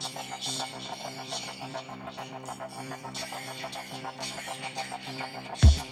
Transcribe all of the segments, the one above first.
Thank you.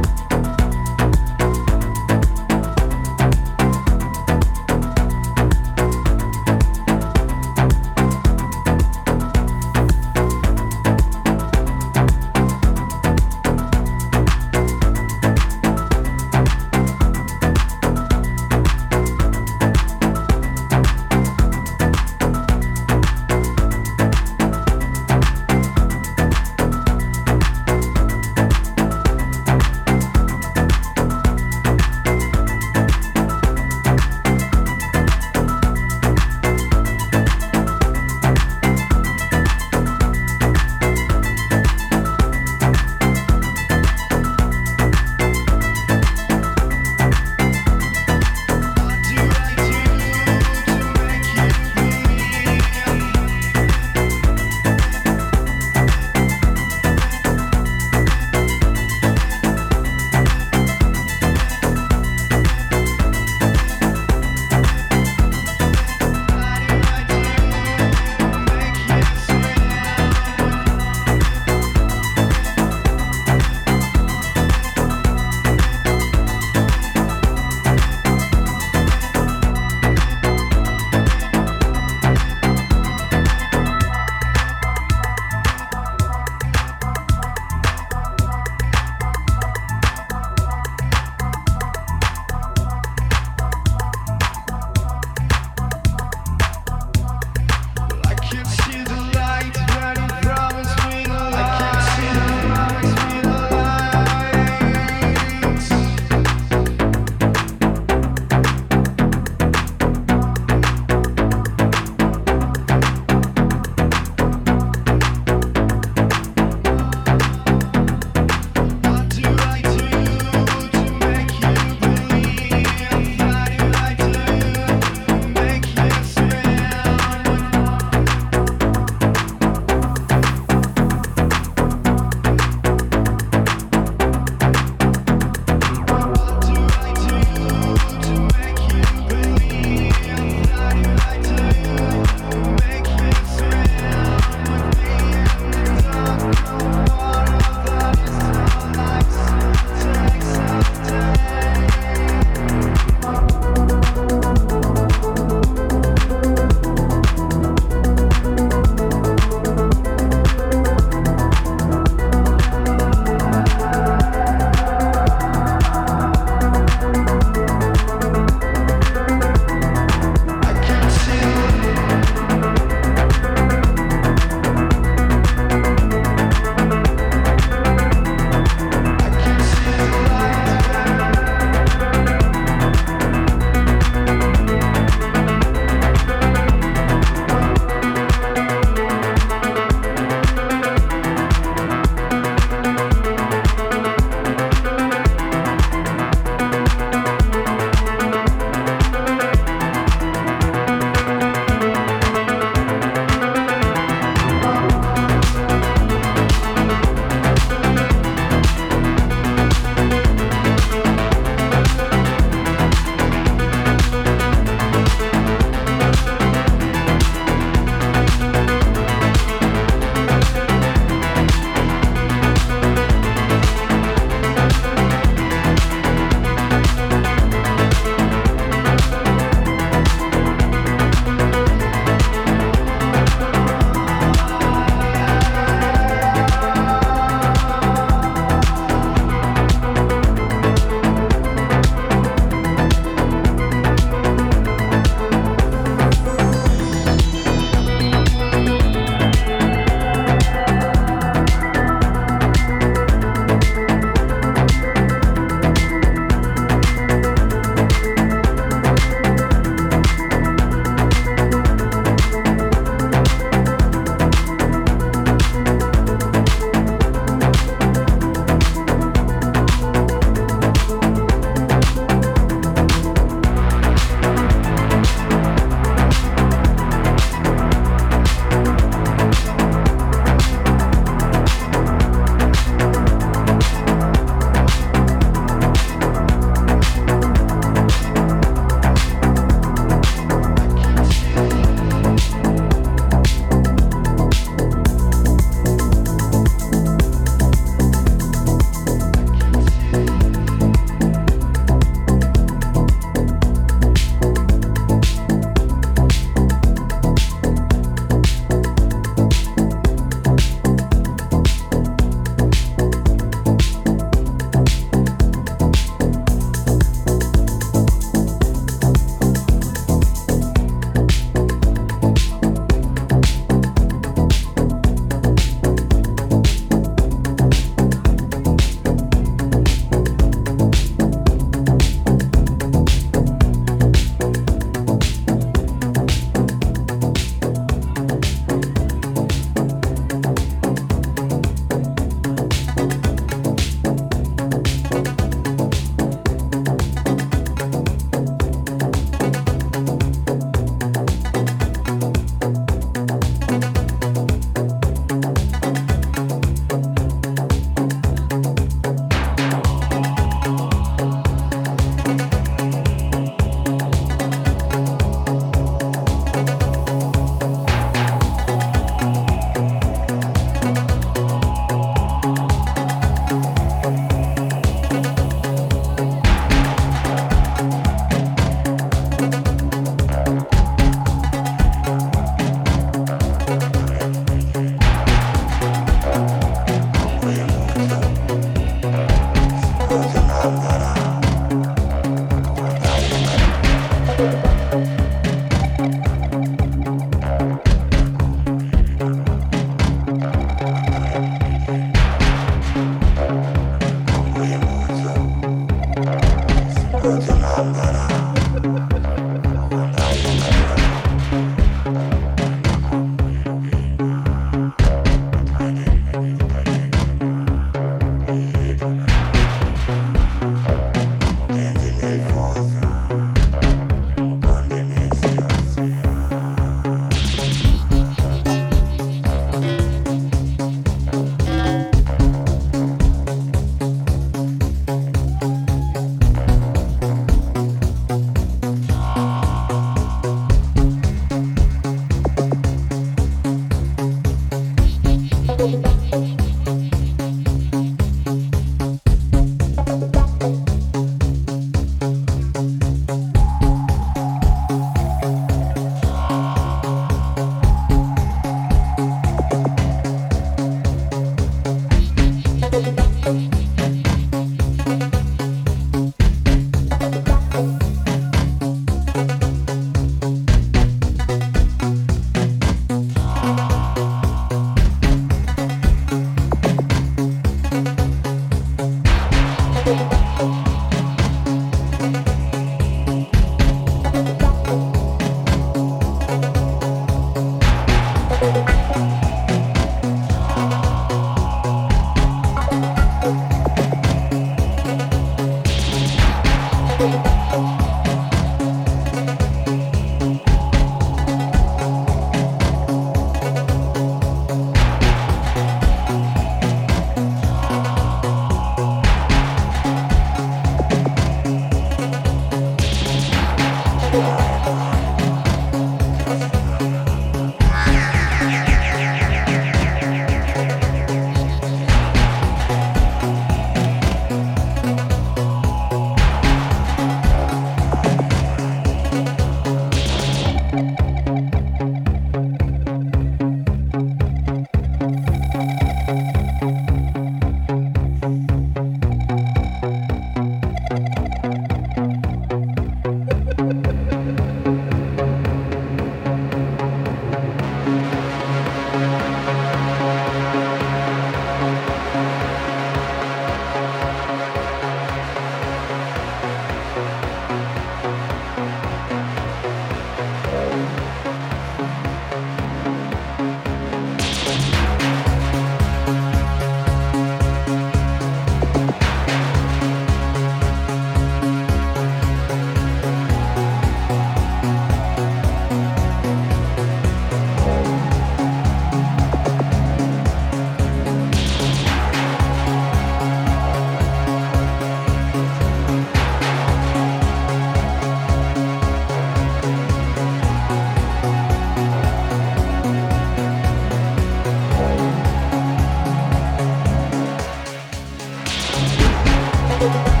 Bye.